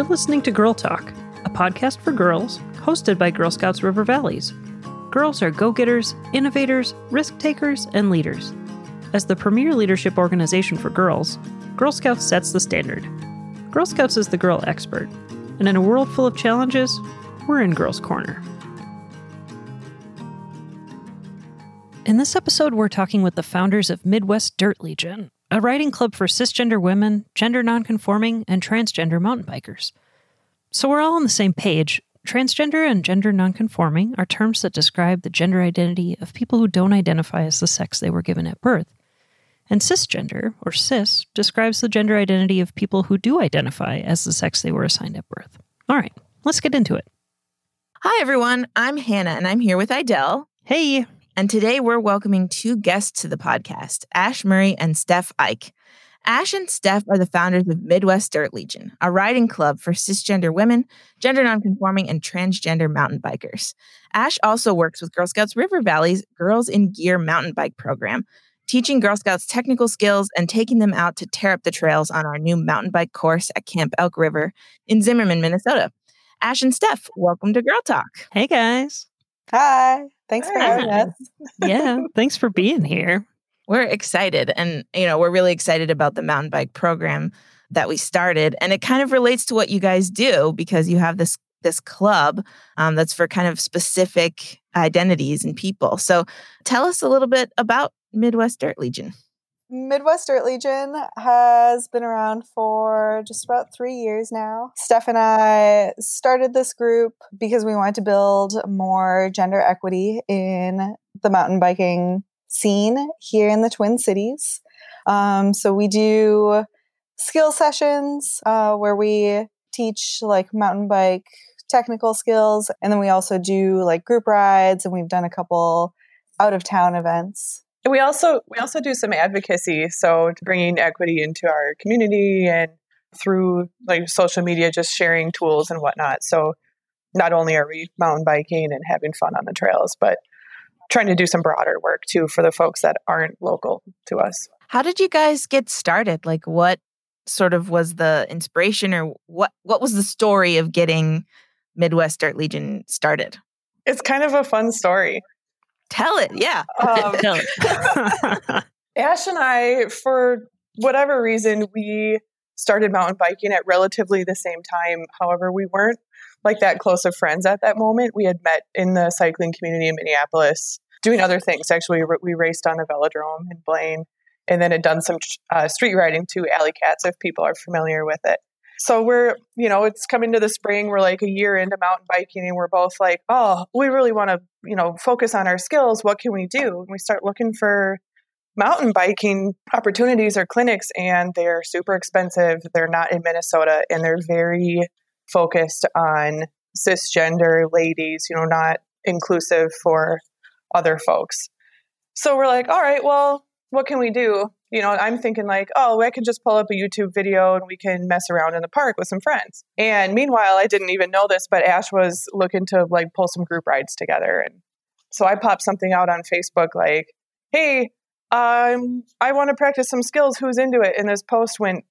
You're listening to Girl Talk, a podcast for girls hosted by Girl Scouts River Valleys. Girls are go getters, innovators, risk takers, and leaders. As the premier leadership organization for girls, Girl Scouts sets the standard. Girl Scouts is the girl expert, and in a world full of challenges, we're in Girls' Corner. In this episode, we're talking with the founders of Midwest Dirt Legion, a riding club for cisgender women, gender nonconforming, and transgender mountain bikers. So we're all on the same page. Transgender and gender nonconforming are terms that describe the gender identity of people who don't identify as the sex they were given at birth. And cisgender, or cis, describes the gender identity of people who do identify as the sex they were assigned at birth. All right, let's get into it. Hi, everyone. I'm Hannah, and I'm here with Idell. Hey, And today we're welcoming two guests to the podcast Ash Murray and Steph Ike. Ash and Steph are the founders of Midwest Dirt Legion, a riding club for cisgender women, gender nonconforming, and transgender mountain bikers. Ash also works with Girl Scouts River Valley's Girls in Gear mountain bike program, teaching Girl Scouts technical skills and taking them out to tear up the trails on our new mountain bike course at Camp Elk River in Zimmerman, Minnesota. Ash and Steph, welcome to Girl Talk. hey guys. Hi. Thanks for having us. Yeah, thanks for being here. we're excited and you know we're really excited about the mountain bike program that we started and it kind of relates to what you guys do because you have this this club um, that's for kind of specific identities and people so tell us a little bit about midwest dirt legion Midwest Dirt Legion has been around for just about three years now. Steph and I started this group because we wanted to build more gender equity in the mountain biking scene here in the Twin Cities. Um, so we do skill sessions uh, where we teach like mountain bike technical skills, and then we also do like group rides, and we've done a couple out of town events. We also we also do some advocacy, so bringing equity into our community and through like social media, just sharing tools and whatnot. So not only are we mountain biking and having fun on the trails, but trying to do some broader work too for the folks that aren't local to us. how did you guys get started like what sort of was the inspiration or what what was the story of getting midwest dirt legion started It's kind of a fun story. Tell it yeah Um, Tell it. Ash and I, for whatever reason, we started mountain biking at relatively the same time. However, we weren't like that close of friends at that moment. We had met in the cycling community in Minneapolis doing other things. Actually, we- we raced on the velodrome in Blaine and then had done some uh, street riding to Alley Cats, if people are familiar with it. So we're, you know, it's coming to the spring. We're like a year into mountain biking, and we're both like, oh, we really want to, you know, focus on our skills. What can we do? And we start looking for mountain biking opportunities or clinics, and they're super expensive. They're not in Minnesota, and they're very focused on cisgender ladies, you know, not inclusive for other folks. So we're like, all right, well, what can we do? You know, I'm thinking like, oh, I can just pull up a YouTube video and we can mess around in the park with some friends. And meanwhile, I didn't even know this, but Ash was looking to like pull some group rides together. And so I popped something out on Facebook like, hey, um, I want to practice some skills. Who's into it? And this post went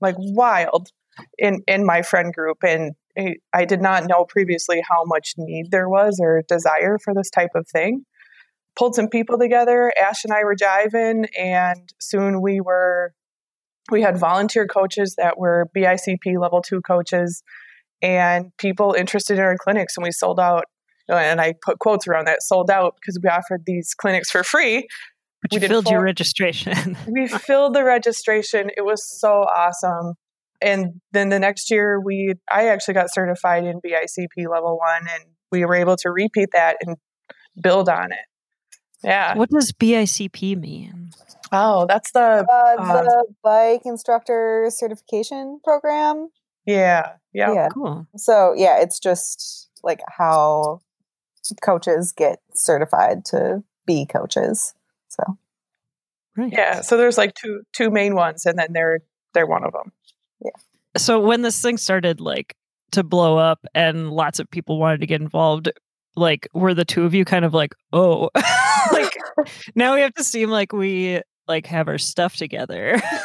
like wild in in my friend group, and I- I did not know previously how much need there was or desire for this type of thing. Pulled some people together. Ash and I were jiving, and soon we were. We had volunteer coaches that were BICP level two coaches, and people interested in our clinics, and we sold out. And I put quotes around that sold out because we offered these clinics for free but we you filled your registration. we filled the registration. It was so awesome. And then the next year we I actually got certified in BICP level 1 and we were able to repeat that and build on it. Yeah. what does BICP mean? Oh, that's the Uh, Uh, bike instructor certification program. yeah. Yeah. Yeah. Cool. So yeah, it's just like how coaches get certified to be coaches. So Right. Yeah. So there's like two two main ones and then they're they're one of them. Yeah. So when this thing started like to blow up and lots of people wanted to get involved, like were the two of you kind of like, oh, like now we have to seem like we like have our stuff together.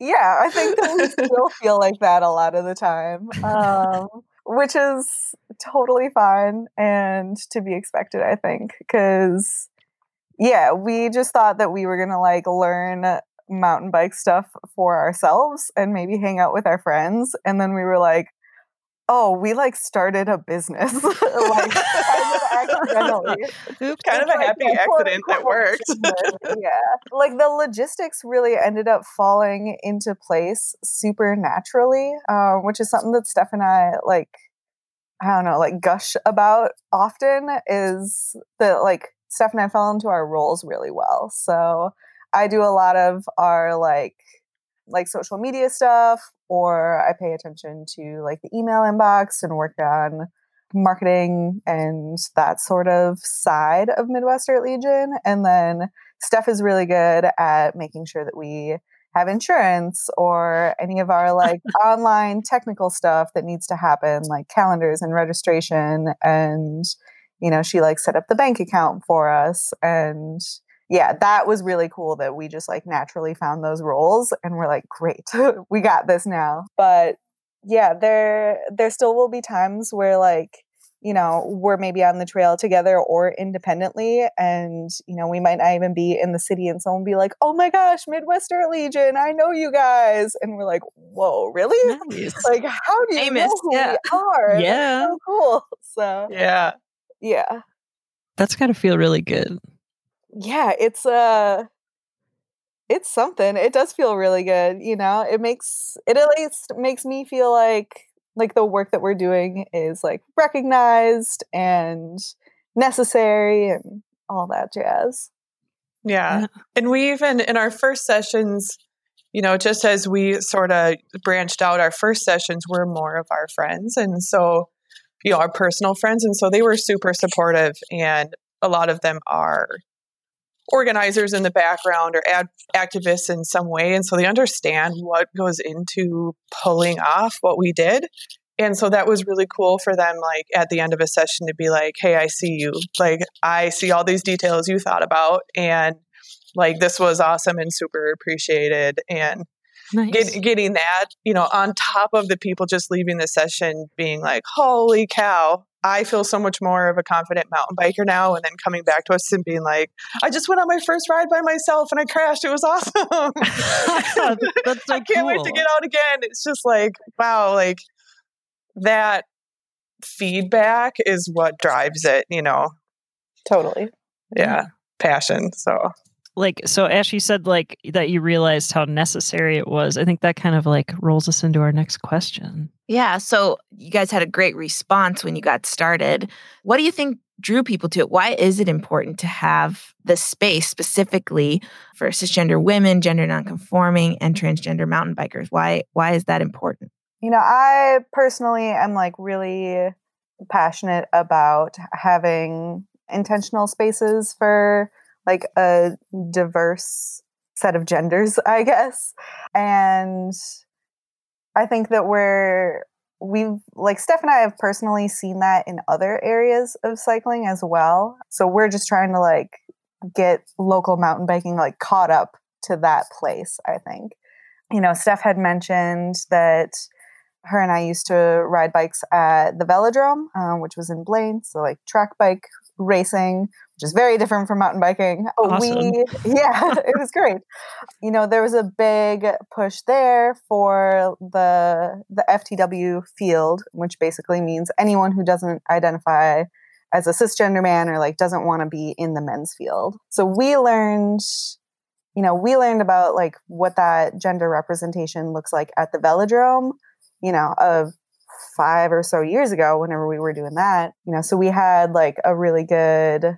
yeah, I think that we still feel like that a lot of the time, um, which is totally fine and to be expected, I think, because yeah, we just thought that we were gonna like learn mountain bike stuff for ourselves and maybe hang out with our friends, and then we were like, oh, we like started a business, like kind of accidentally. Oops, kind of a happy like, accident that worked. yeah, like the logistics really ended up falling into place super naturally, um, which is something that Steph and I like. I don't know, like gush about often is that like Steph and I fell into our roles really well. So I do a lot of our like like social media stuff or I pay attention to like the email inbox and work on marketing and that sort of side of Midwest Dirt Legion. And then Steph is really good at making sure that we have insurance or any of our like online technical stuff that needs to happen, like calendars and registration. And, you know, she like set up the bank account for us and yeah, that was really cool that we just like naturally found those roles and we're like, great, we got this now. But yeah, there there still will be times where like, you know, we're maybe on the trail together or independently and, you know, we might not even be in the city and someone be like, "Oh my gosh, Midwest Dirt Legion, I know you guys." And we're like, "Whoa, really?" Nice. Like, how do you Famous, know who yeah. we are? Yeah. so cool. So Yeah. Yeah. That's got to feel really good yeah, it's uh it's something. It does feel really good, you know. It makes it at least makes me feel like like the work that we're doing is like recognized and necessary and all that jazz. Yeah. yeah. And we even in our first sessions, you know, just as we sort of branched out, our first sessions were more of our friends. And so, you know, our personal friends. And so they were super supportive. And a lot of them are organizers in the background or ad- activists in some way. And so they understand what goes into pulling off what we did. And so that was really cool for them, like at the end of a session, to be like, hey, I see you. Like, I see all these details you thought about. And like, this was awesome and super appreciated. And Nice. Get, getting that, you know, on top of the people just leaving the session being like, holy cow, I feel so much more of a confident mountain biker now. And then coming back to us and being like, I just went on my first ride by myself and I crashed. It was awesome. That's so I can't cool. wait to get out again. It's just like, wow, like that feedback is what drives it, you know? Totally. Yeah. Passion. So like so ash you said like that you realized how necessary it was i think that kind of like rolls us into our next question. Yeah so you guys had a great response when you got started. What do you think drew people to it? Why is it important to have the space specifically for cisgender women gender nonconforming and transgender mountain bikers? Why why is that important? You know i personally am like really passionate about having intentional spaces for like a diverse set of genders, I guess. And I think that we're we've like Steph and I have personally seen that in other areas of cycling as well. So we're just trying to like get local mountain biking like caught up to that place, I think. You know, Steph had mentioned that her and I used to ride bikes at the Velodrome, um, which was in Blaine. So, like track bike racing, which is very different from mountain biking. Awesome. We, yeah, it was great. You know, there was a big push there for the the FTW field, which basically means anyone who doesn't identify as a cisgender man or like doesn't want to be in the men's field. So we learned you know, we learned about like what that gender representation looks like at the velodrome, you know, of five or so years ago whenever we were doing that you know so we had like a really good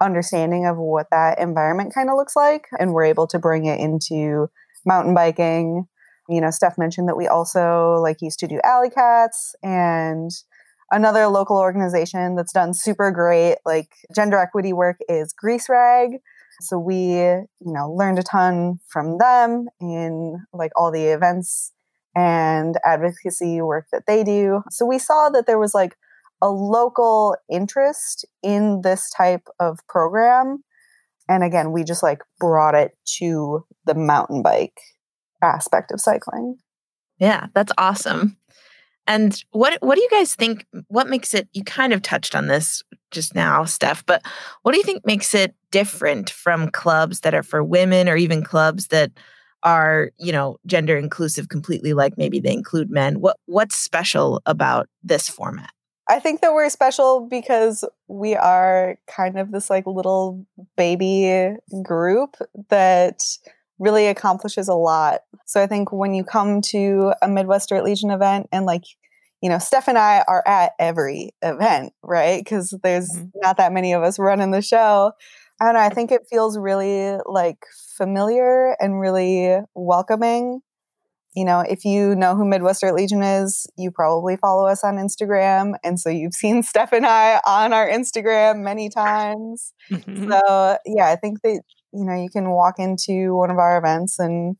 understanding of what that environment kind of looks like and we're able to bring it into mountain biking. You know steph mentioned that we also like used to do alley cats and another local organization that's done super great like gender equity work is grease rag. So we you know learned a ton from them in like all the events and advocacy work that they do. So we saw that there was like a local interest in this type of program. and again, we just like brought it to the mountain bike aspect of cycling. Yeah, that's awesome. And what what do you guys think what makes it you kind of touched on this just now, Steph, but what do you think makes it different from clubs that are for women or even clubs that are, you know, gender inclusive completely like maybe they include men? What what's special about this format? I think that we're special because we are kind of this like little baby group that really accomplishes a lot. So I think when you come to a Midwest Dirt Legion event and like, you know, Steph and I are at every event, right? Because there's mm-hmm. not that many of us running the show. And I think it feels really like familiar and really welcoming. You know, if you know who Midwest Dirt Legion is, you probably follow us on Instagram. And so you've seen Steph and I on our Instagram many times. Mm-hmm. So, yeah, I think that you know, you can walk into one of our events and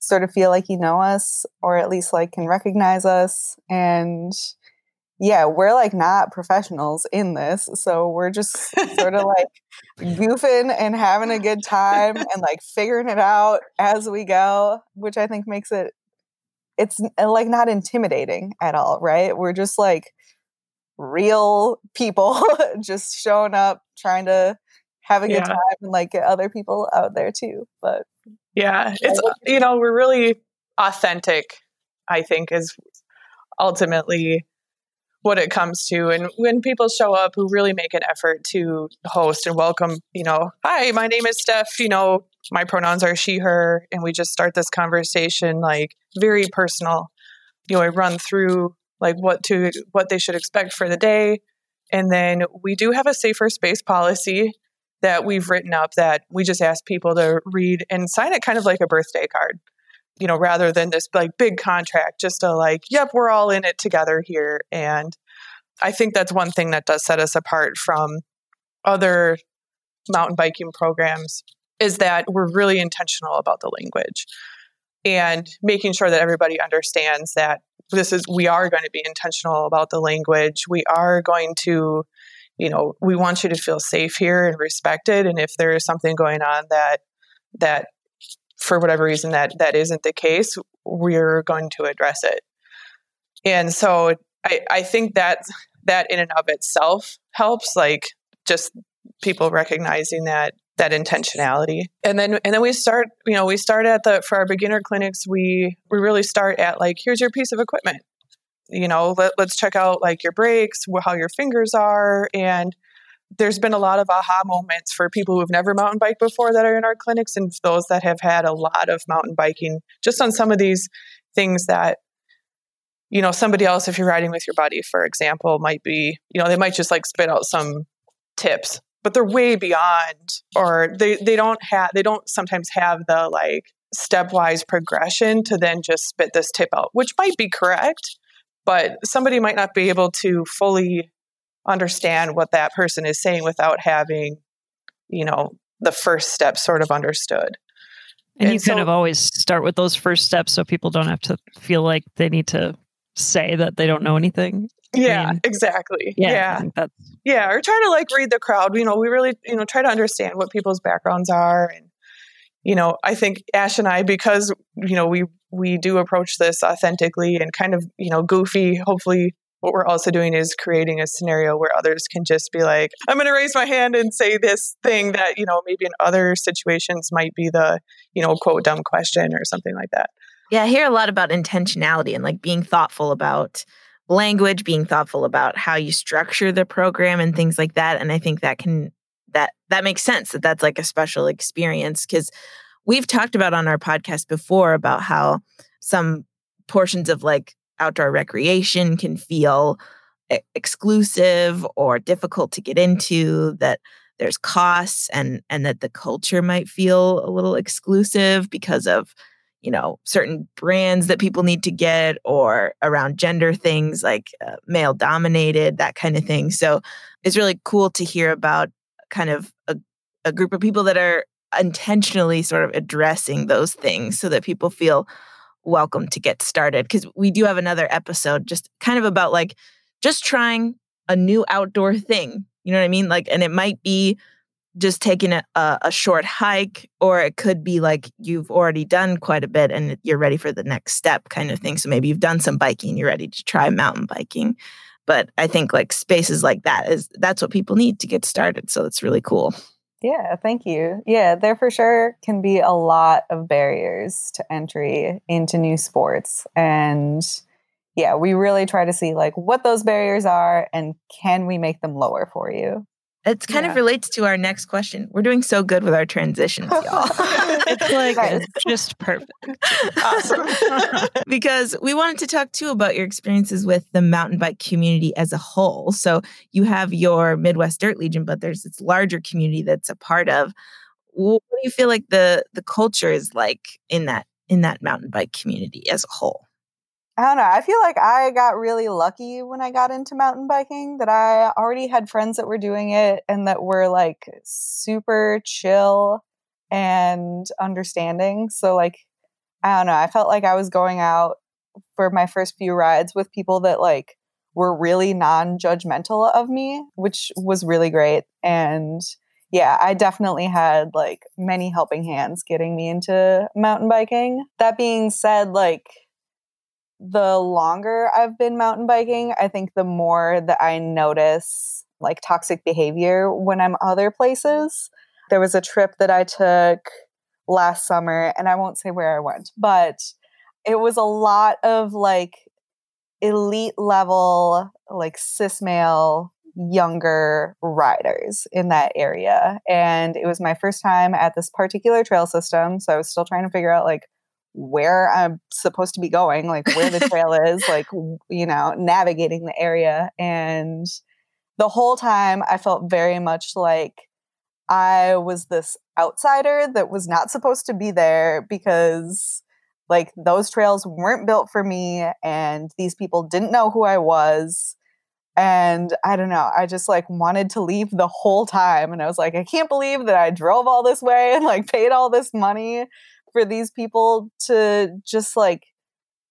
sort of feel like you know us or at least like can recognize us and yeah, we're like not professionals in this. So we're just sort of like goofing and having a good time and like figuring it out as we go, which I think makes it it's uh, like not intimidating at all, right? We're just like real people just showing up trying to have a good yeah. time and like get other people out there too. But yeah, it's you know we're really authentic. I think is ultimately what it comes to. And when people show up who really make an effort to host and welcome you know hi my name is steph you know my pronouns are she her and we just start this conversation like very personal. You know i run through like what to what they should expect for the day. And then we do have a safer space policy that we've written up that we just ask people to read and sign it kind of like a birthday card you know rather than this like big contract just to like yep we're all in it together here. And i think that's one thing that does set us apart from other mountain biking programs is that we're really intentional about the language and making sure that everybody understands that this is we are going to be intentional about the language. We are going to you know we want you to feel safe here and respected. And if there is something going on that that for whatever reason that that isn't the case we're going to address it. And so i i think that that in and of itself helps like just people recognizing that that intentionality. And then and then we start you know we start at the for our beginner clinics we we really start at like here's your piece of equipment. You know let, let's check out like your brakes how your fingers are and there's been a lot of aha moments for people who've never mountain biked before that are in our clinics and those that have had a lot of mountain biking just on some of these things that you know somebody else if you're riding with your buddy for example might be you know they might just like spit out some tips but they're way beyond or they they don't have they don't sometimes have the like stepwise progression to then just spit this tip out which might be correct but somebody might not be able to fully understand what that person is saying without having you know the first step sort of understood and, and you so, kind of always start with those first steps so people don't have to feel like they need to say that they don't know anything yeah I mean, exactly yeah yeah. yeah or try to like read the crowd you know we really you know try to understand what people's backgrounds are and you know i think ash and i because you know we we do approach this authentically and kind of, you know, goofy. Hopefully, what we're also doing is creating a scenario where others can just be like, I'm going to raise my hand and say this thing that, you know, maybe in other situations might be the, you know, quote, dumb question or something like that. Yeah, I hear a lot about intentionality and like being thoughtful about language, being thoughtful about how you structure the program and things like that. And I think that can, that, that makes sense that that's like a special experience because we've talked about on our podcast before about how some portions of like outdoor recreation can feel exclusive or difficult to get into that there's costs and and that the culture might feel a little exclusive because of you know certain brands that people need to get or around gender things like uh, male dominated that kind of thing. So it's really cool to hear about kind of a, a group of people that are intentionally sort of addressing those things so that people feel welcome to get started because we do have another episode just kind of about like just trying a new outdoor thing you know what i mean like and it might be just taking a, a short hike, or it could be like you've already done quite a bit and you're ready for the next step kind of thing. So maybe you've done some biking, you're ready to try mountain biking. But I think like spaces like that is that's what people need to get started. So it's really cool. Yeah, thank you. Yeah, there for sure can be a lot of barriers to entry into new sports. And yeah, we really try to see like what those barriers are and can we make them lower for you? It kind yeah. of relates to our next question. We're doing so good with our transitions, y'all. it's like it's just perfect. Awesome. because we wanted to talk too about your experiences with the mountain bike community as a whole. So you have your Midwest Dirt Legion, but there's this larger community that's a part of. What do you feel like the the culture is like in that in that mountain bike community as a whole? I don't know. I feel like I got really lucky when I got into mountain biking that I already had friends that were doing it and that were like super chill and understanding. So, like, I don't know. I felt like I was going out for my first few rides with people that like were really non judgmental of me, which was really great. And yeah, I definitely had like many helping hands getting me into mountain biking. That being said, like, the longer I've been mountain biking, I think the more that I notice like toxic behavior when I'm other places. There was a trip that I took last summer, and I won't say where I went, but it was a lot of like elite level, like cis male younger riders in that area. And it was my first time at this particular trail system. So I was still trying to figure out like where I'm supposed to be going, like where the trail is, like, you know, navigating the area. And the whole time I felt very much like I was this outsider that was not supposed to be there because like those trails weren't built for me and these people didn't know who I was. And I don't know, I just like wanted to leave the whole time. And I was like, I can't believe that I drove all this way and like paid all this money for these people to just like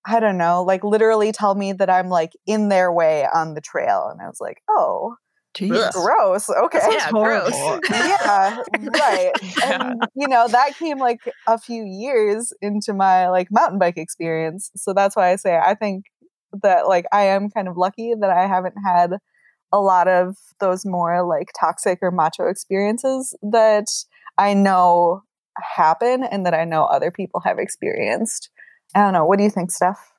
I don't know, like literally tell me that I'm like in their way on the trail. And I was like, oh, Jeez. gross. Okay. Yeah, gross. yeah, right. Yeah. And, you know, that came like a few years into my like mountain bike experience. So that's why I say I think that like I am kind of lucky that I haven't had a lot of those more like toxic or macho experiences that I know happen and that I know other people have experienced. I don't know. What do you think, Steph?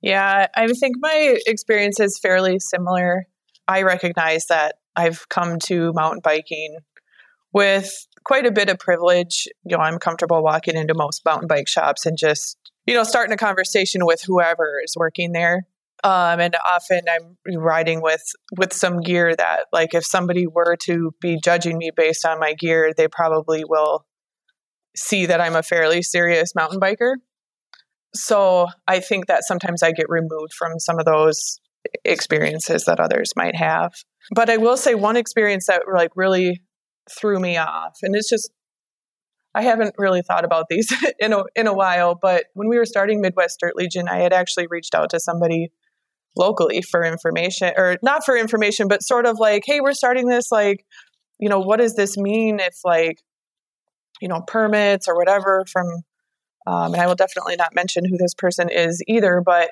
Yeah, I think my experience is fairly similar. I recognize that I've come to mountain biking with quite a bit of privilege. You know, I'm comfortable walking into most mountain bike shops and just, you know, starting a conversation with whoever is working there. Um, and often I'm riding with with some gear that, like, if somebody were to be judging me based on my gear, they probably will see that I'm a fairly serious mountain biker. So I think that sometimes I get removed from some of those experiences that others might have. But I will say one experience that like really threw me off, and it's just I haven't really thought about these in a in a while. But when we were starting Midwest Dirt Legion, I had actually reached out to somebody locally for information, or not for information, but sort of like, hey, we're starting this. Like, you know, what does this mean if like you know, permits or whatever from, um, and I will definitely not mention who this person is either, but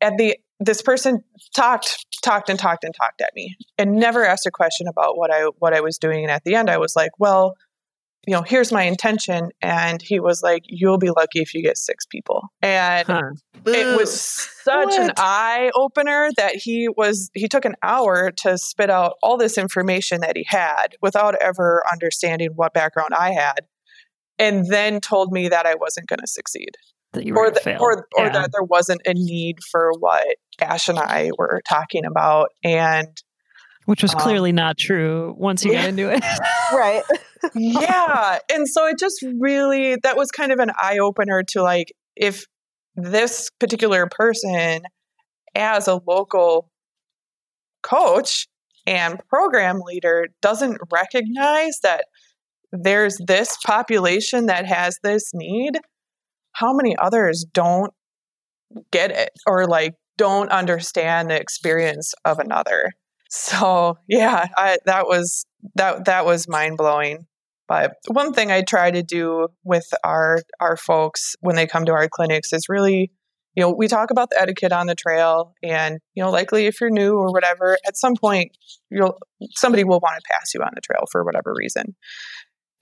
at the, this person talked, talked and talked and talked at me and never asked a question about what I, what I was doing. And at the end I was like, well, you know, here's my intention. And he was like, you'll be lucky if you get six people. And huh. it was such what? an eye opener that he was, he took an hour to spit out all this information that he had without ever understanding what background I had and then told me that I wasn't going to succeed. That you were or, the, or, yeah. or that there wasn't a need for what Ash and I were talking about. And which was um, clearly um, not true once you yeah. got into it. right. yeah. And so it just really, that was kind of an eye opener to like, if this particular person, as a local coach and program leader, doesn't recognize that there's this population that has this need, how many others don't get it or like don't understand the experience of another? So, yeah, I, that was that that was mind blowing. But one thing I try to do with our our folks when they come to our clinics is really, you know, we talk about the etiquette on the trail, and you know, likely if you're new or whatever, at some point you'll somebody will want to pass you on the trail for whatever reason.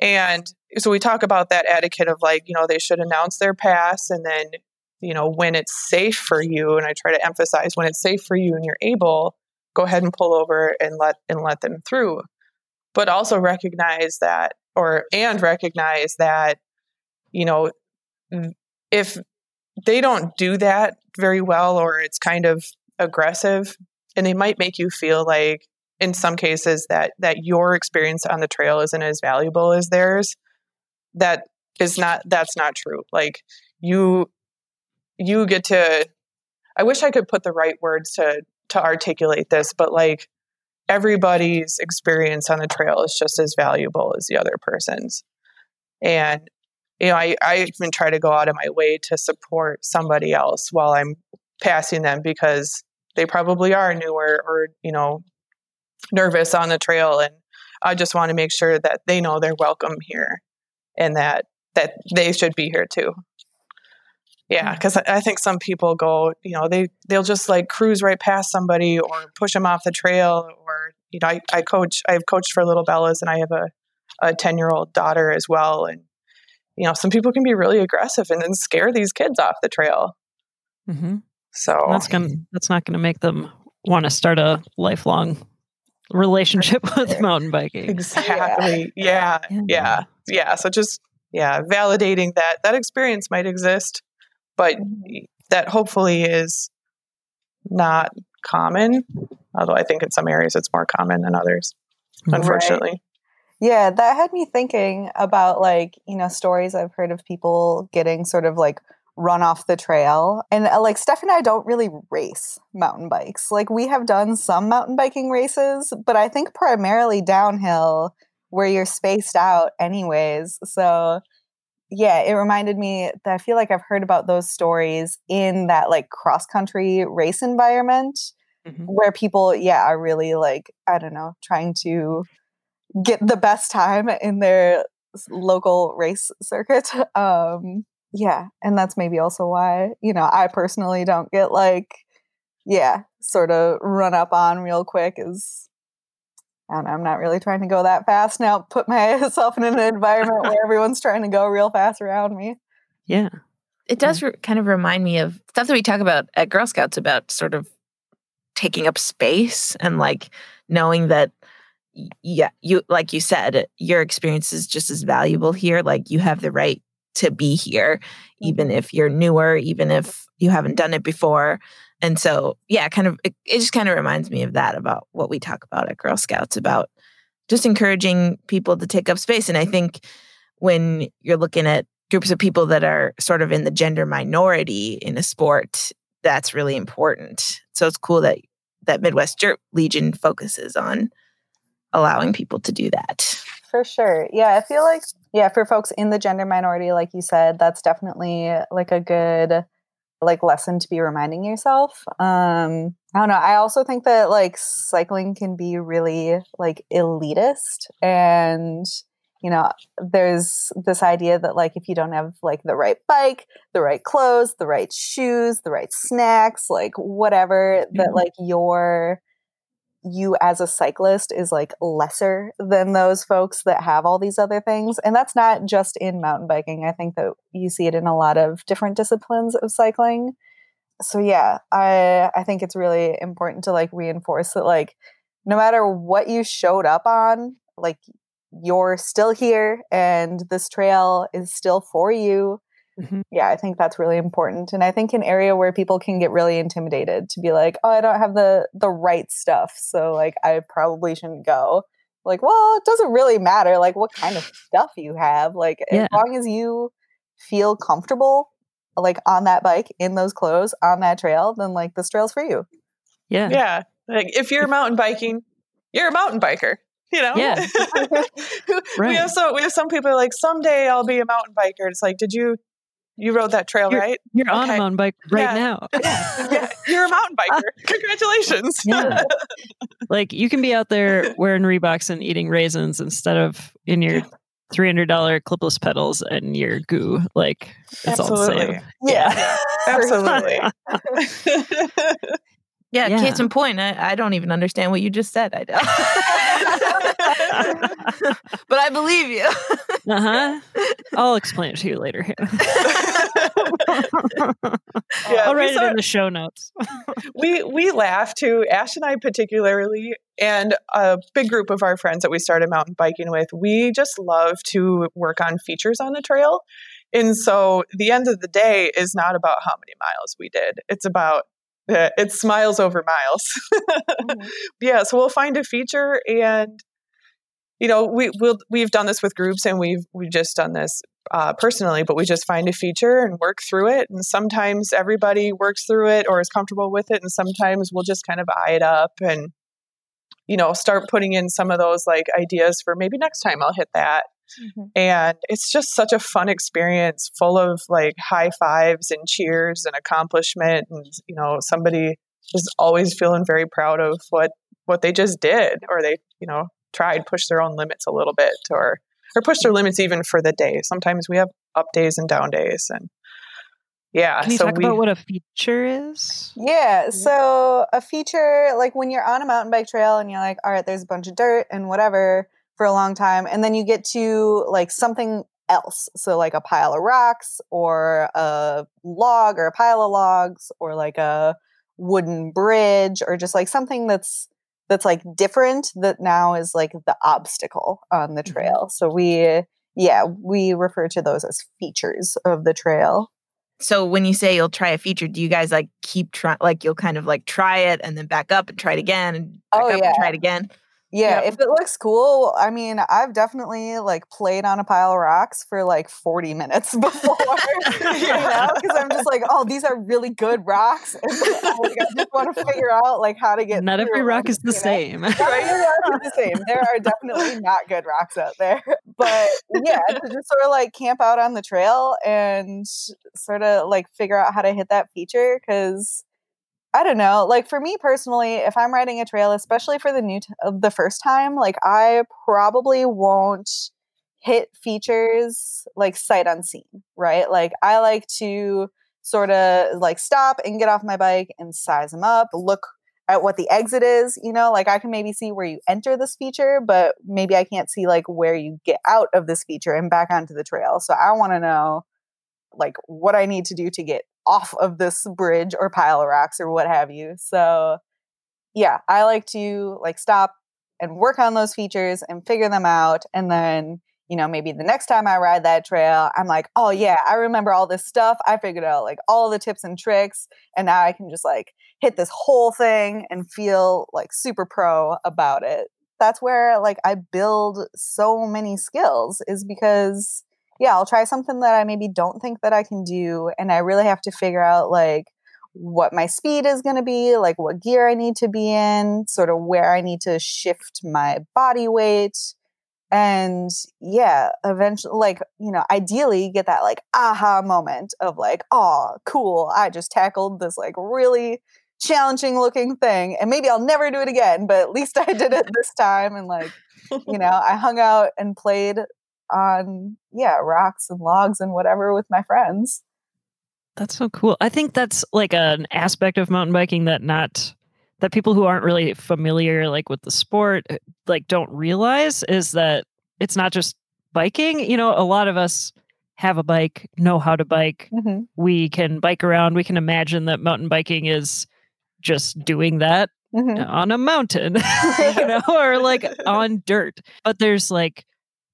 And so we talk about that etiquette of like, you know, they should announce their pass and then, you know, when it's safe for you, and I try to emphasize when it's safe for you and you're able, go ahead and pull over and let and let them through. But also recognize that or and recognize that, you know, if they don't do that very well or it's kind of aggressive and they might make you feel like in some cases that that your experience on the trail isn't as valuable as theirs that is not that's not true like you you get to i wish i could put the right words to to articulate this but like everybody's experience on the trail is just as valuable as the other person's and you know i i even try to go out of my way to support somebody else while i'm passing them because they probably are newer or you know nervous on the trail and I just want to make sure that they know they're welcome here and that that they should be here too. Yeah, because. I think some people go, you know, they they'll just like cruise right past somebody or push them off the trail, or you know, I, I coach, I've coached for little Bellas, and I have a a ten year old daughter as well, and you know, some people can be really aggressive and then scare these kids off the trail. Mm-hmm. So that's gonna that's not gonna make them want to start a lifelong relationship with mountain biking. Exactly. Yeah. yeah. Yeah. Yeah. So just yeah, validating that that experience might exist, but mm-hmm. that hopefully is not common. Although I think in some areas it's more common than others, unfortunately. Right. Yeah, that had me thinking about like, you know, stories I've heard of people getting sort of like run off the trail. And uh, like Steph and I don't really race mountain bikes. Like we have done some mountain biking races, but I think primarily downhill where you're spaced out anyways. So yeah, it reminded me that I feel like I've heard about those stories in that like cross country race environment mm-hmm. where people, yeah, are really like, I don't know, trying to get the best time in their local race circuit. Um, yeah and that's maybe also why you know i personally don't get like yeah sort of run up on real quick is and i'm not really trying to go that fast now put myself in an environment where everyone's trying to go real fast around me yeah it does yeah. re- kind of remind me of stuff that we talk about at girl scouts about sort of taking up space and like knowing that yeah you like you said your experience is just as valuable here like you have the right to be here, even mm-hmm. if you're newer, even if you haven't done it before. And so, yeah, kind of, it, it just kind of reminds me of that about what we talk about at Girl Scouts about just encouraging people to take up space. And I think when you're looking at groups of people that are sort of in the gender minority in a sport, that's really important. So it's cool that that Midwest Dirt Legion focuses on allowing people to do that. For sure. Yeah, I feel like yeah, for folks in the gender minority like you said, that's definitely like a good like lesson to be reminding yourself. Um I don't know. I also think that like cycling can be really like elitist and you know, there's this idea that like if you don't have like the right bike, the right clothes, the right shoes, the right snacks, like whatever, mm-hmm. that like your you as a cyclist is like lesser than those folks that have all these other things. And that's not just in mountain biking. I think that you see it in a lot of different disciplines of cycling. So yeah, I I think it's really important to like reinforce that like no matter what you showed up on, like you're still here and this trail is still for you Mm-hmm. Yeah, I think that's really important. And I think an area where people can get really intimidated to be like, oh, I don't have the the right stuff. So like I probably shouldn't go. Like, well, it doesn't really matter like what kind of stuff you have. Like yeah. as long as you feel comfortable like on that bike, in those clothes, on that trail, then like this trail's for you. Yeah. Yeah. Like if you're mountain biking, you're a mountain biker. You know? Yeah. right. We have so we have some people like someday I'll be a mountain biker. It's like, did you You rode that trail, You're- right? You're on a mountain bike right Yeah. now. yeah, you're a mountain uh, biker. Congratulations. Yeah. like you can be out there wearing Reeboks and eating raisins instead of in your three hundred dollar clipless pedals and your goo. Like it's all the Absolutely. same. Yeah. Absolutely. Yeah, Yeah. case in point, I, I don't even understand what you just said. I don't. but I believe you. Uh huh. I'll explain it to you later. Yeah, I'll we write it saw- in the show notes. we we laugh too. Ash and I particularly, and a big group of our friends that we started mountain biking with. We just love to work on features on the trail, and so the end of the day is not about how many miles we did. It's about it's miles over miles. Mhm. yeah, so we'll find a feature and. You know, we we'll, we've done this with groups, and we've we've just done this uh, personally, but we just find a feature and work through it. And sometimes everybody works through it or is comfortable with it, and sometimes we'll just kind of eye it up and you know start putting in some of those like ideas for maybe next time I'll hit that. Mhm. And it's just such a fun experience, full of like high fives and cheers and accomplishment, and you know somebody is always feeling very proud of what what they just did, or they you know tried push their own limits a little bit, or or push their limits even for the day. Sometimes we have up days and down days, and yeah. Can you so talk we, about what a feature is? Yeah. So a feature like when you're on a mountain bike trail and you're like, all right, there's a bunch of dirt and whatever for a long time, and then you get to like something else. So like a pile of rocks or a log or a pile of logs or like a wooden bridge or just like something that's that's like different that now is like the obstacle on the Mhm. trail. So we yeah, we refer to those as features of the trail. So when you say you'll try a feature, do you guys like keep trying? Like you'll kind of like try it and then back up and try it again and back Oh, up yeah. and try it again. Yeah, Yep. if it looks cool, I mean, I've definitely like played on a pile of rocks for like 40 minutes before, you know, because I'm just like, oh, these are really good rocks. And like, I just want to figure out like how to get. Not every rock is the same. Not every rock is the same. There are definitely not good rocks out there, but yeah, to just sort of like camp out on the trail and sort of like figure out how to hit that feature because. I don't know. Like for me personally, if I'm riding a trail, especially for the new t- the first time, like I probably won't hit features like sight unseen, right? Like I like to sort of like stop and get off my bike and size them up, look at what the exit is, you know, like I can maybe see where you enter this feature, but maybe I can't see like where you get out of this feature and back onto the trail. So I want to know like what I need to do to get off of this bridge or pile of rocks or what have you. So yeah, I like to like stop and work on those features and figure them out and then you know maybe the next time i ride that trail i'm like oh yeah i remember all this stuff i figured out like all the tips and tricks and now i can just like hit this whole thing and feel like super pro about it that's where like i build so many skills is because yeah i'll try something that i maybe don't think that i can do and i really have to figure out like what my speed is going to be, like what gear I need to be in, sort of where I need to shift my body weight. And yeah, eventually, like, you know, ideally get that like aha moment of like, oh, cool, I just tackled this like really challenging looking thing. And maybe I'll never do it again, but at least I did it this time. And like, you know, I hung out and played on, yeah, rocks and logs and whatever with my friends. That's so cool. I think that's like an aspect of mountain biking that not that people who aren't really familiar like with the sport uh, like don't realize is that it's not just biking. You know, a lot of us have a bike, know how to bike. Mm-hmm. We can bike around. We can imagine that mountain biking is just doing that Mm-hmm. on a mountain, you know, or like on dirt. But there's like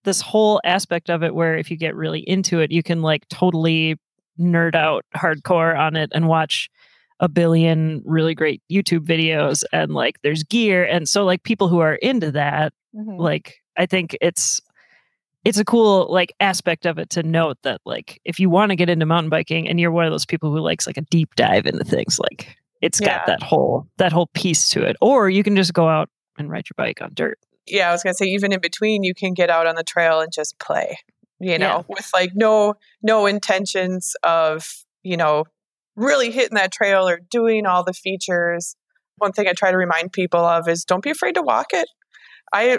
this whole aspect of it where if you get really into it, you can like totally nerd out hardcore on it and watch a billion really great YouTube videos and like there's gear. And so like people who are into that, Mm-hmm. like I think it's it's a cool like aspect of it to note that like if you want to get into mountain biking and you're one of those people who likes like a deep dive into things like it's Yeah. got that whole that whole piece to it or you can just go out and ride your bike on dirt yeah, I was gonna say even in between, you can get out on the trail and just play. you know, Yeah. with like no no intentions of, you know, really hitting that trail or doing all the features. One thing I try to remind people of is don't be afraid to walk it. I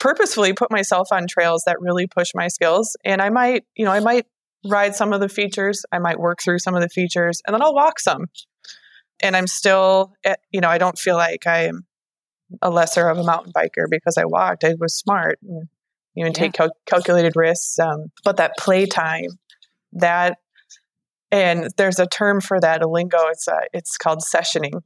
purposefully put myself on trails that really push my skills and I might, you know, I might ride some of the features, I might work through some of the features and then I'll walk some. And I'm still, eh, you know, I don't feel like I'm a lesser of a mountain biker because I walked. I was smart and you know, and take cal- calculated risks. Um, but that playtime, that, and there's a term for that, a lingo. It's uh, it's called sessioning.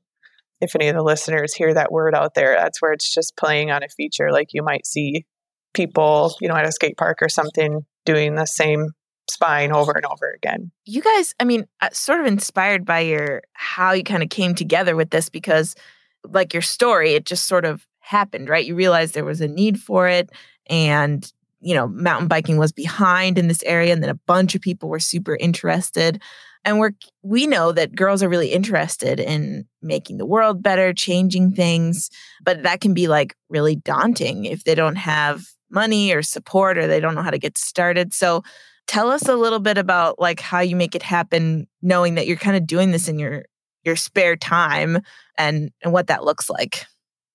If any of the listeners hear that word out there, that's where it's just playing on a feature. Like you might see people, you know, at a skate park or something doing the same spine over and over again. you guys i mean uh, sort of inspired by your how you kind of came together with this because like your story it just sort of happened right? You realized there was a need for it and you know mountain biking was behind in this area and then a bunch of people were super interested. And we're we know that girls are really interested in making the world better changing things but that can be like really daunting if they don't have money or support or they don't know how to get started. So tell us a little bit about like how you make it happen knowing that you're kind of doing this in your your spare time and and what that looks like.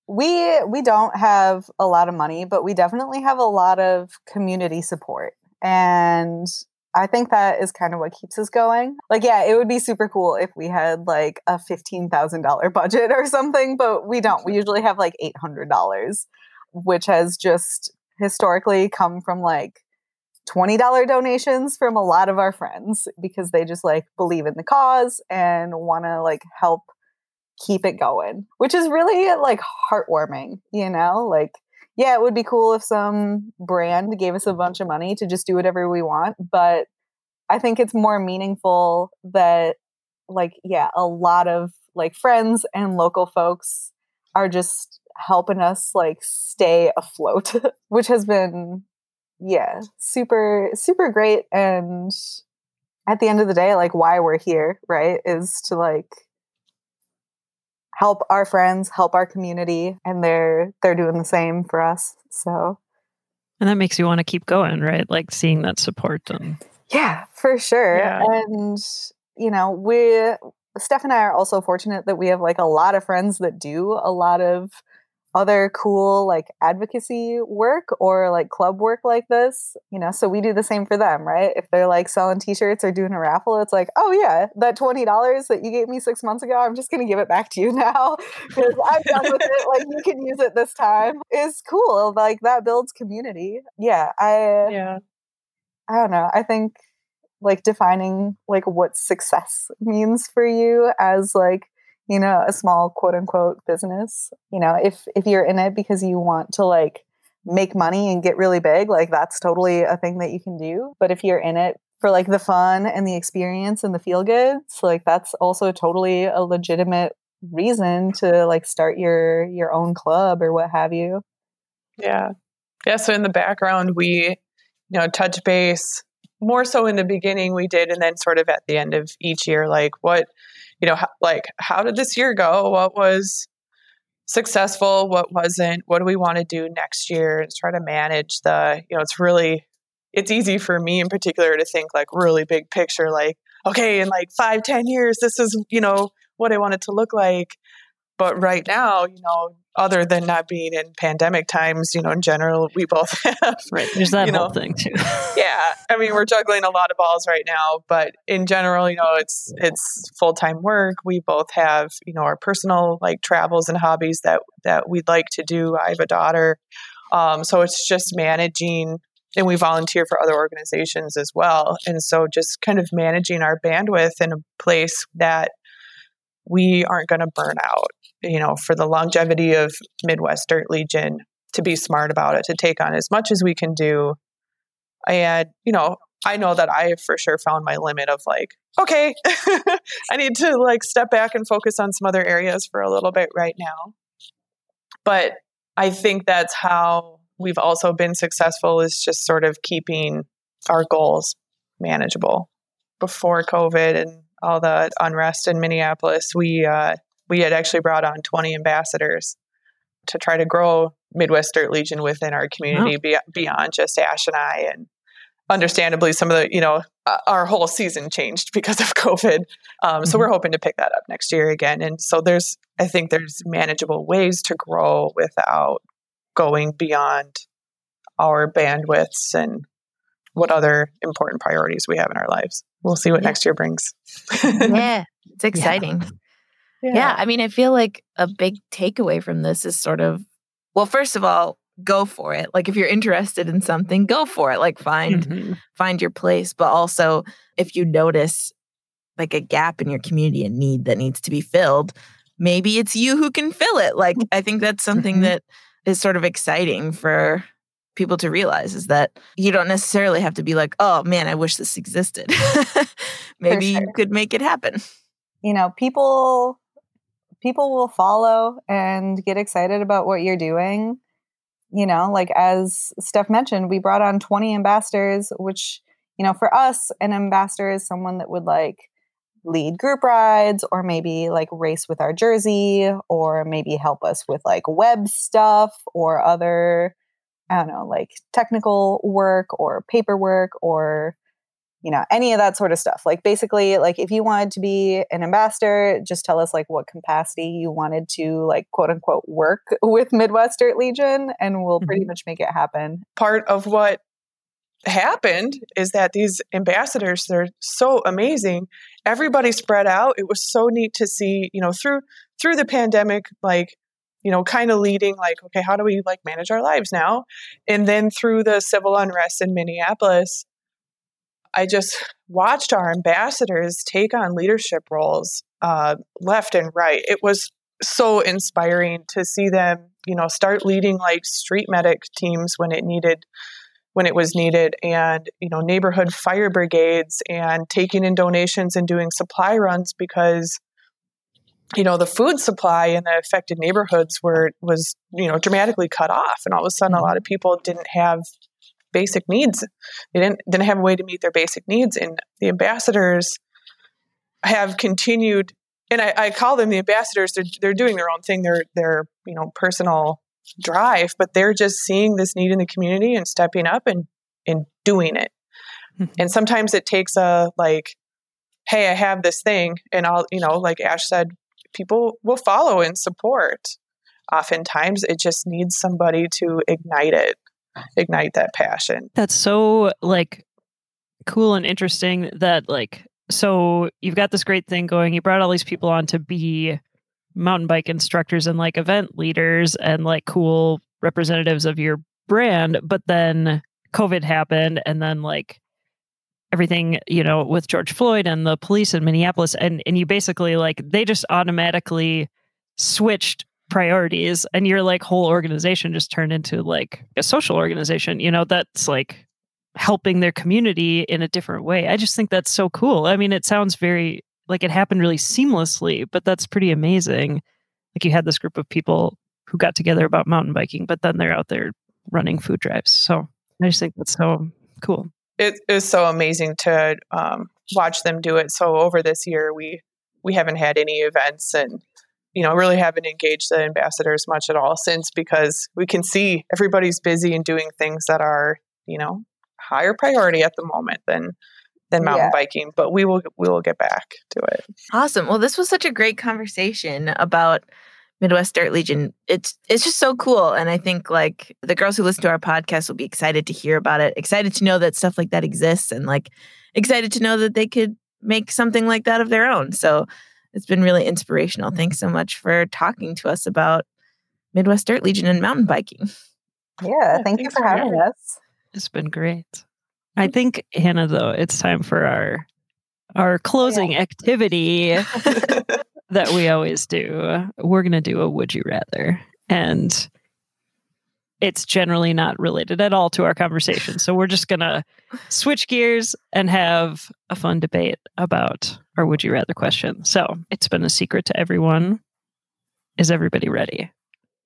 We we don't have a lot of money but we definitely have a lot of community support. And i think that is kind of what keeps us going. Like yeah it would be super cool if we had like a $15000 budget or something but we don't. We usually have like $800 which has just historically come from like $20 donations from a lot of our friends because they just like believe in the cause and want to like help keep it going, which is really like heartwarming, you know? Like, yeah, it would be cool if some brand gave us a bunch of money to just do whatever we want, but I think it's more meaningful that, like, yeah, a lot of like friends and local folks are just helping us like stay afloat, which has been, yeah, super, super great. And at the end of the day, like, why we're here, right, is to like, help our friends, help our community, and they're they're doing the same for us. So And that makes you want to keep going, right? Like seeing that support and yeah, for sure. Yeah. And you know, we Steph and I are also fortunate that we have like a lot of friends that do a lot of other cool like advocacy work or like club work like this, you know, so we do the same for them, right? If they're like selling t-shirts or doing a raffle, it's like, oh yeah, that $20 that you gave me six months ago, I'm just going to give it back to you now because I'm done with it. Like you can use it this time. It's cool. Like that builds community. Yeah. I, Yeah. I don't know. I think like defining like what success means for you as like you know a small quote unquote business you know if if you're in it because you want to like make money and get really big like that's totally a thing that you can do but if you're in it for like the fun and the experience and the feel goods like that's also totally a legitimate reason to like start your your own club or what have you Yeah. Yeah. So in the background, we, you know, touch base more so in the beginning we did, and then sort of at the end of each year, like what, you know, how, like how did this year go? What was successful? What wasn't? What do we want to do next year? And try to manage the, you know, it's really, it's easy for me in particular to think like really big picture, like, okay, in like five, ten years, this is, you know, what I want it to look like. But right now, you know, other than not being in pandemic times, you know, in general, we both have. right. There's that You whole know. thing too. Yeah, I mean, we're juggling a lot of balls right now, but in general, you know, it's it's full time work. We both have, you know, our personal like travels and hobbies that that we'd like to do. I have a daughter, um, so it's just managing, and we volunteer for other organizations as well, and so just kind of managing our bandwidth in a place that we aren't going to burn out. You know, for the longevity of Midwest Dirt Legion, to be smart about it, to take on as much as we can do and you know i know that i for sure found my limit of like okay i need to like step back and focus on some other areas for a little bit right now but i think that's how we've also been successful is just sort of keeping our goals manageable before covid and all the unrest in minneapolis we uh, we had actually brought on 20 ambassadors to try to grow Midwest Dirt Legion within our community be- beyond just Ash and I. And understandably, some of the, you know, uh, our whole season changed because of COVID. Um, so Mhm. we're hoping to pick that up next year again. And so there's, I think there's manageable ways to grow without going beyond our bandwidths and what other important priorities we have in our lives. We'll see what Yeah. next year brings. yeah, it's exciting. Yeah. I mean, I feel like a big takeaway from this is sort of, well, first of all, go for it. Like if you're interested in something, go for it. Like find Mhm. find your place, but also if you notice like a gap in your community, a need that needs to be filled, maybe it's you who can fill it. Like I think that's something Mhm. that is sort of exciting for people to realize is that you don't necessarily have to be like, "Oh man, I wish this existed." maybe you could make it happen. you know people people will follow and get excited about what you're doing you know like as steph mentioned we brought on 20 ambassadors which you know for us an ambassador is someone that would like lead group rides or maybe like race with our jersey or maybe help us with like web stuff or other i don't know like technical work or paperwork or you know any of that sort of stuff. Like basically like if you wanted to be an ambassador just tell us like what capacity you wanted to like quote unquote work with midwest dirt legion and we'll pretty mm-hmm. much make it happen. Part of what happened is that these ambassadors they're so amazing. Everybody spread out. It was so neat to see you know through through the pandemic like you know kind of leading like okay how do we like manage our lives now? And then through the civil unrest in minneapolis i just watched our ambassadors take on leadership roles uh, left and right. It was so inspiring to see them you know start leading like street medic teams when it needed when it was needed and you know neighborhood fire brigades and taking in donations and doing supply runs because you know the food supply in the affected neighborhoods were was you know dramatically cut off and all of a sudden a lot of people didn't have basic needs. They didn't didn't have a way to meet their basic needs and the ambassadors have continued and I, I call them the ambassadors. They're, they're doing their own thing. They're they're you know personal drive but they're just seeing this need in the community and stepping up and and doing it. Mhm. and sometimes it takes a like hey i have this thing and i'll you know like ash said people will follow and support oftentimes it just needs somebody to ignite it ignite that passion That's so like cool and interesting that like so you've got this great thing going. You brought all these people on to be mountain bike instructors and like event leaders and like cool representatives of your brand, but then COVID happened and then like everything, you know, with George Floyd and the police in Minneapolis and and you basically like they just automatically switched priorities and your like whole organization just turned into like a social organization, you know, that's like helping their community in a different way. I just think that's so cool. I mean, it sounds very like it happened really seamlessly, but that's pretty amazing. Like you had this group of people who got together about mountain biking, but then they're out there running food drives. So I just think that's so cool. It is so amazing to um, watch them do it. So over this year, we we haven't had any events and you know really haven't engaged the ambassadors much at all since because we can see everybody's busy and doing things that are you know higher priority at the moment than than mountain Yeah. biking. But we will we will get back to it. Awesome. Well, this was such a great conversation about Midwest Dirt Legion. It's it's just so cool, and I think like the girls who listen to our podcast will be excited to hear about it. Excited to know that stuff like that exists, and like excited to know that they could make something like that of their own. So it's been really inspirational. Thanks so much for talking to us about Midwest Dirt Legion and mountain biking. yeah thank you for for having having us It's been great. I mm-hmm. think Hannah though, it's time for our our closing activity that we always do. We're going to do a would you rather. And it's generally not related at all to our conversation. So we're just going to switch gears and have a fun debate about our would you rather question. So it's been a secret to everyone. Is everybody ready?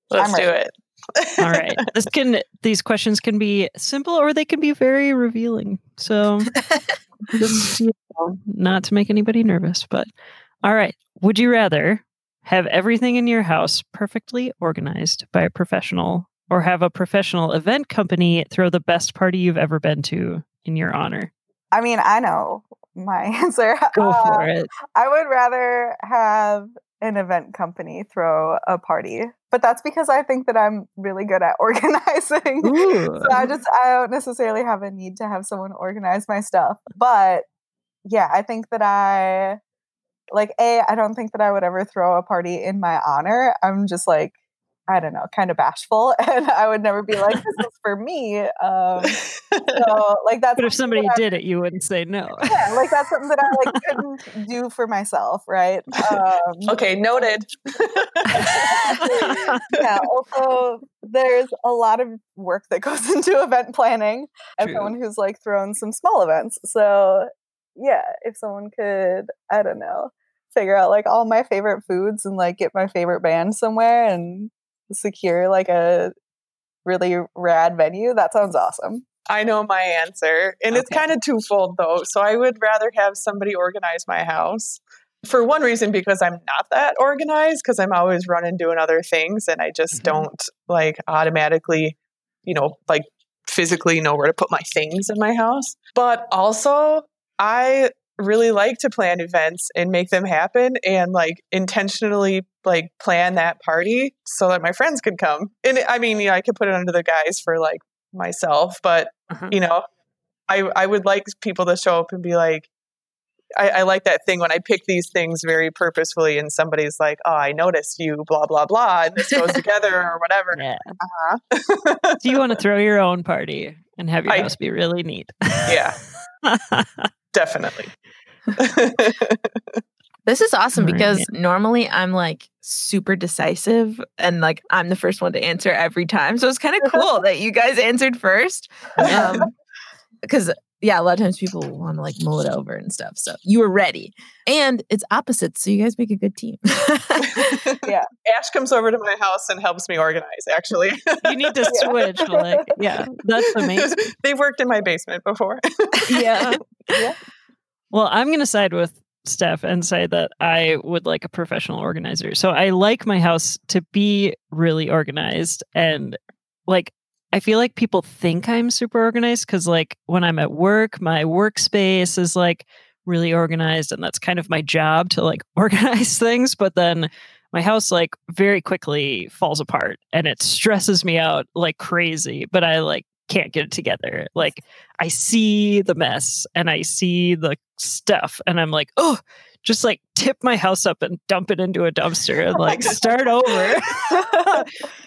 Let's I'm do it. All right. This can these questions can be simple or they can be very revealing. So just, you know, not to make anybody nervous, but all right. Would you rather have everything in your house perfectly organized by a professional or have a professional event company throw the best party you've ever been to in your honor? I mean, I know my answer. Go Uh, for it. I would rather have an event company throw a party, but that's because I think that I'm really good at organizing. So I just I don't necessarily have a need to have someone organize my stuff. But yeah, I think that I like a I don't think that I would ever throw a party in my honor. I'm just like I don't know, kind of bashful, and I would never be like, "This is for me." Um, so, like that's but if somebody that I- did it, you wouldn't say no. yeah, like that's something that I like couldn't do for myself, right? Um, okay, noted. yeah. Also, there's a lot of work that goes into event planning as True. someone who's like thrown some small events. So, yeah, if someone could, I don't know, figure out like all my favorite foods and like get my favorite band somewhere and secure like a really rad venue, that sounds awesome. I know my answer. And it's kind of twofold though. So I would rather have somebody organize my house. For one reason, because I'm not that organized, because I'm always running doing other things and I just Mhm. don't like automatically, you know, like physically know where to put my things in my house. But also, I really like to plan events and make them happen and like intentionally like plan that party so that my friends can come. And I mean, yeah, I could put it under the guise for like myself, but Uh-huh. you know, I I would like people to show up and be like, I, I like that thing when I pick these things very purposefully, and somebody's like, "Oh, I noticed you," blah blah blah, and this goes together or whatever. Yeah. Uh-huh. So you want to throw your own party and have your I- house be really neat. yeah, definitely. This is awesome Right, because normally I'm like super decisive and like I'm the first one to answer every time. So it's kind of cool that you guys answered first. Um, because yeah, a lot of times people want to like mull it over and stuff. So you were ready. And it's opposites. So you guys make a good team. Yeah. Ash comes over to my house and helps me organize. Actually, you need to Yeah. switch. Like, yeah, that's amazing. They've worked in my basement before. Yeah. Yeah. Well, I'm going to side with Steph and say that I would like a professional organizer. So I like my house to be really organized and like I feel like people think I'm super organized because like when I'm at work, my workspace is like really organized and that's kind of my job to like organize things. But then my house like very quickly falls apart and it stresses me out like crazy. But I like can't get it together. Like I see the mess and I see the stuff and I'm like, oh, just like tip my house up and dump it into a dumpster and like start over.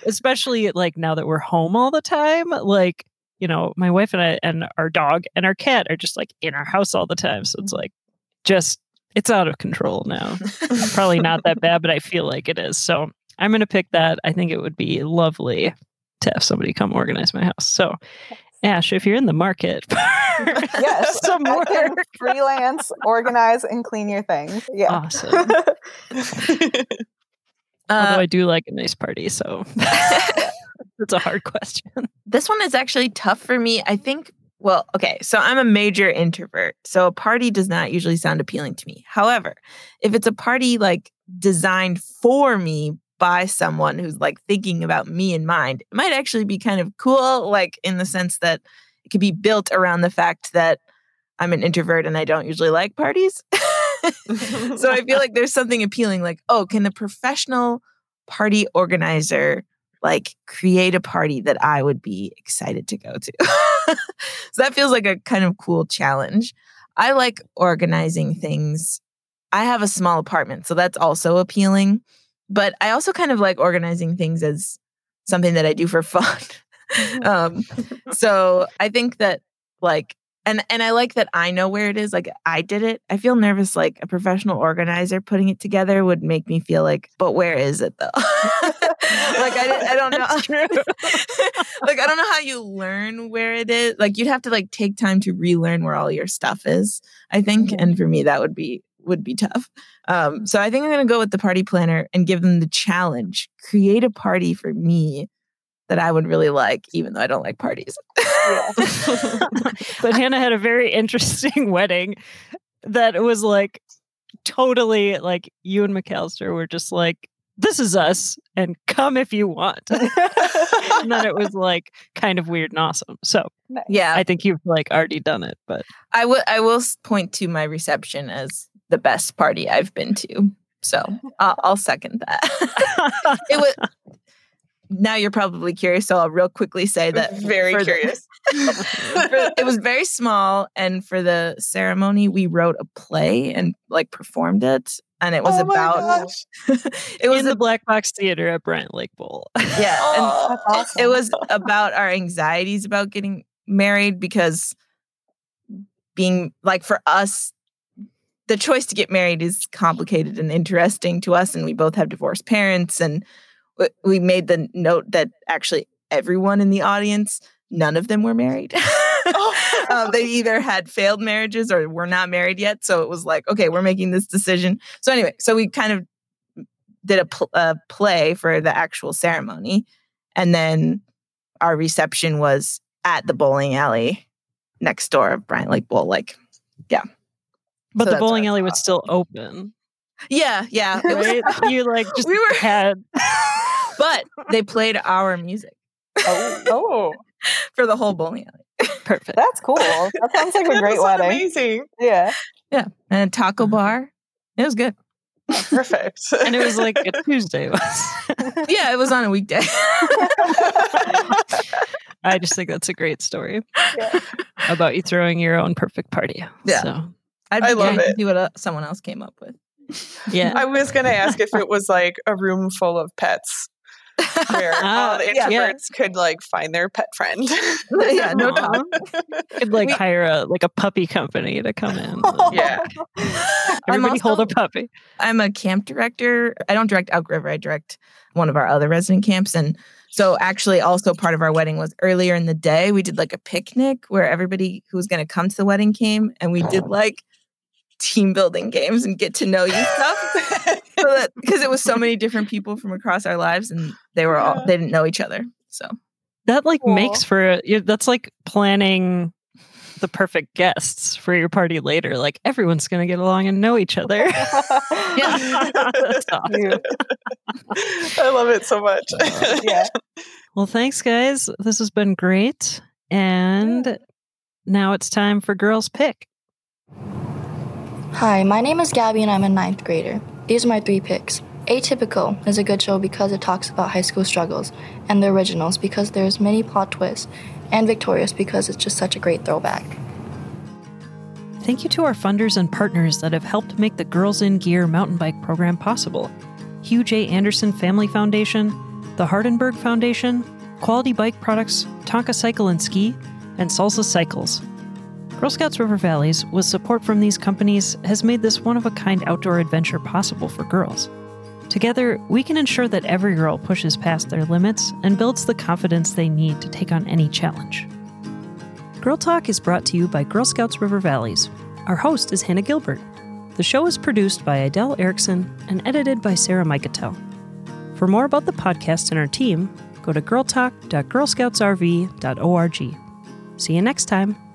Especially like now that we're home all the time, like you know, my wife and I and our dog and our cat are just like in our house all the time. So it's like just it's out of control now. Probably not that bad, but I feel like it is. So I'm gonna pick that. I think it would be lovely to have somebody come organize my house. So Ash, if you're in the market yes, some I can work. freelance, organize, and clean your things. Yeah. Awesome. Uh, Although I do like a nice party, so it's a hard question. this one is actually tough for me. I think, well, okay, so I'm a major introvert. So a party does not usually sound appealing to me. However, if it's a party like designed for me by someone who's like thinking about me in mind, it might actually be kind of cool, like in the sense that it could be built around the fact that I'm an introvert and I don't usually like parties. so I feel like there's something appealing like, oh, can the professional party organizer like create a party that I would be excited to go to? so that feels like a kind of cool challenge. I like organizing things. I have a small apartment, so that's also appealing. But I also kind of like organizing things as something that I do for fun. um, so I think that like and and I like that I know where it is. Like I did it. I feel nervous. Like a professional organizer putting it together would make me feel like, but where is it though? like I, I don't know. Like I don't know how you learn where it is. Like you'd have to like take time to relearn where all your stuff is. I think, Mhm. and for me that would be would be tough. Um, so I think I'm gonna go with the party planner and give them the challenge: create a party for me that I would really like, even though I don't like parties. Yeah. but Hannah had a very interesting wedding that was like totally like you and McAllister were just like this is us and come if you want. and then it was like kind of weird and awesome. So Yeah, I think you've like already done it, but I will. I will point to my reception as the best party I've been to. So I'll, I'll second that. it was. Now you're probably curious, so I'll real quickly say that. Very for the- curious. for- it was very small, and for the ceremony, we wrote a play and like performed it, and it was Oh about. it was in a- the Black Box Theater at Bryant Lake Bowl. yeah, and Oh, That's awesome. it was about our anxieties about getting married because being like for us the choice to get married is complicated and interesting to us and we both have divorced parents and we made the note that actually everyone in the audience none of them were married. Um, they either had failed marriages or were not married yet so it was like okay we're making this decision. So anyway so we kind of did a, pl- a play for the actual ceremony and then our reception was at the bowling alley next door of Bryant Lake Bowl. Like, But So the bowling alley was still open. yeah, yeah. It was, Right? you like just We were- had but they played our music oh, oh, for the whole bowling alley. perfect. That's cool. That sounds like a great sounds wedding. Amazing. Yeah. Yeah. And a taco Uh-huh. bar. It was good. Perfect. and it was like a Tuesday. Was. Yeah, it was on a weekday. I just think that's a great story Yeah. about you throwing your own perfect party. Yeah. So, I'd I be love curious to it. see what uh, someone else came up with. yeah. I was going to ask if it was like a room full of pets where Ah, all the yeah. could like find their pet friend. yeah, no Aw. Tom. could like We- hire a like a puppy company to come in. yeah. I'm Everybody hold a puppy. I'm a camp director. I don't direct Elk River. I direct one of our other resident camps. And so actually also part of our wedding was earlier in the day, we did like a picnic where everybody who was going to come to the wedding came and we did like team building games and get to know you stuff. so because it was so many different people from across our lives and they were all they didn't know each other. So That like Cool. makes for a, that's like planning the perfect guests for your party later. Like everyone's gonna get along and know each other. Yeah. Awesome. I love it so much. yeah. Well, thanks, guys. This has been great. And now it's time for Girls Pick. Hi, my name is Gabby and I'm a ninth grader. These are my three picks. Atypical is a good show because it talks about high school struggles, and The Originals because there's many plot twists, and Victorious because it's just such a great throwback. Thank you to our funders and partners that have helped make the Girls in Gear mountain bike program possible Hugh J. Andersen Family Foundation, the Hardenbergh Foundation, Quality Bike Products, Tonka Cycle and Ski, and Salsa Cycles. Girl Scouts River Valleys, with support from these companies, has made this one of a kind outdoor adventure possible for girls. Together, we can ensure that every girl pushes past their limits and builds the confidence they need to take on any challenge. Girl Talk is brought to you by Girl Scouts River Valleys. Our host is Hannah Gilbert. The show is produced by Adele Erickson and edited by Sarah Micatel. For more about the podcast and our team, go to girltalk.girlscoutsrv.org. See you next time.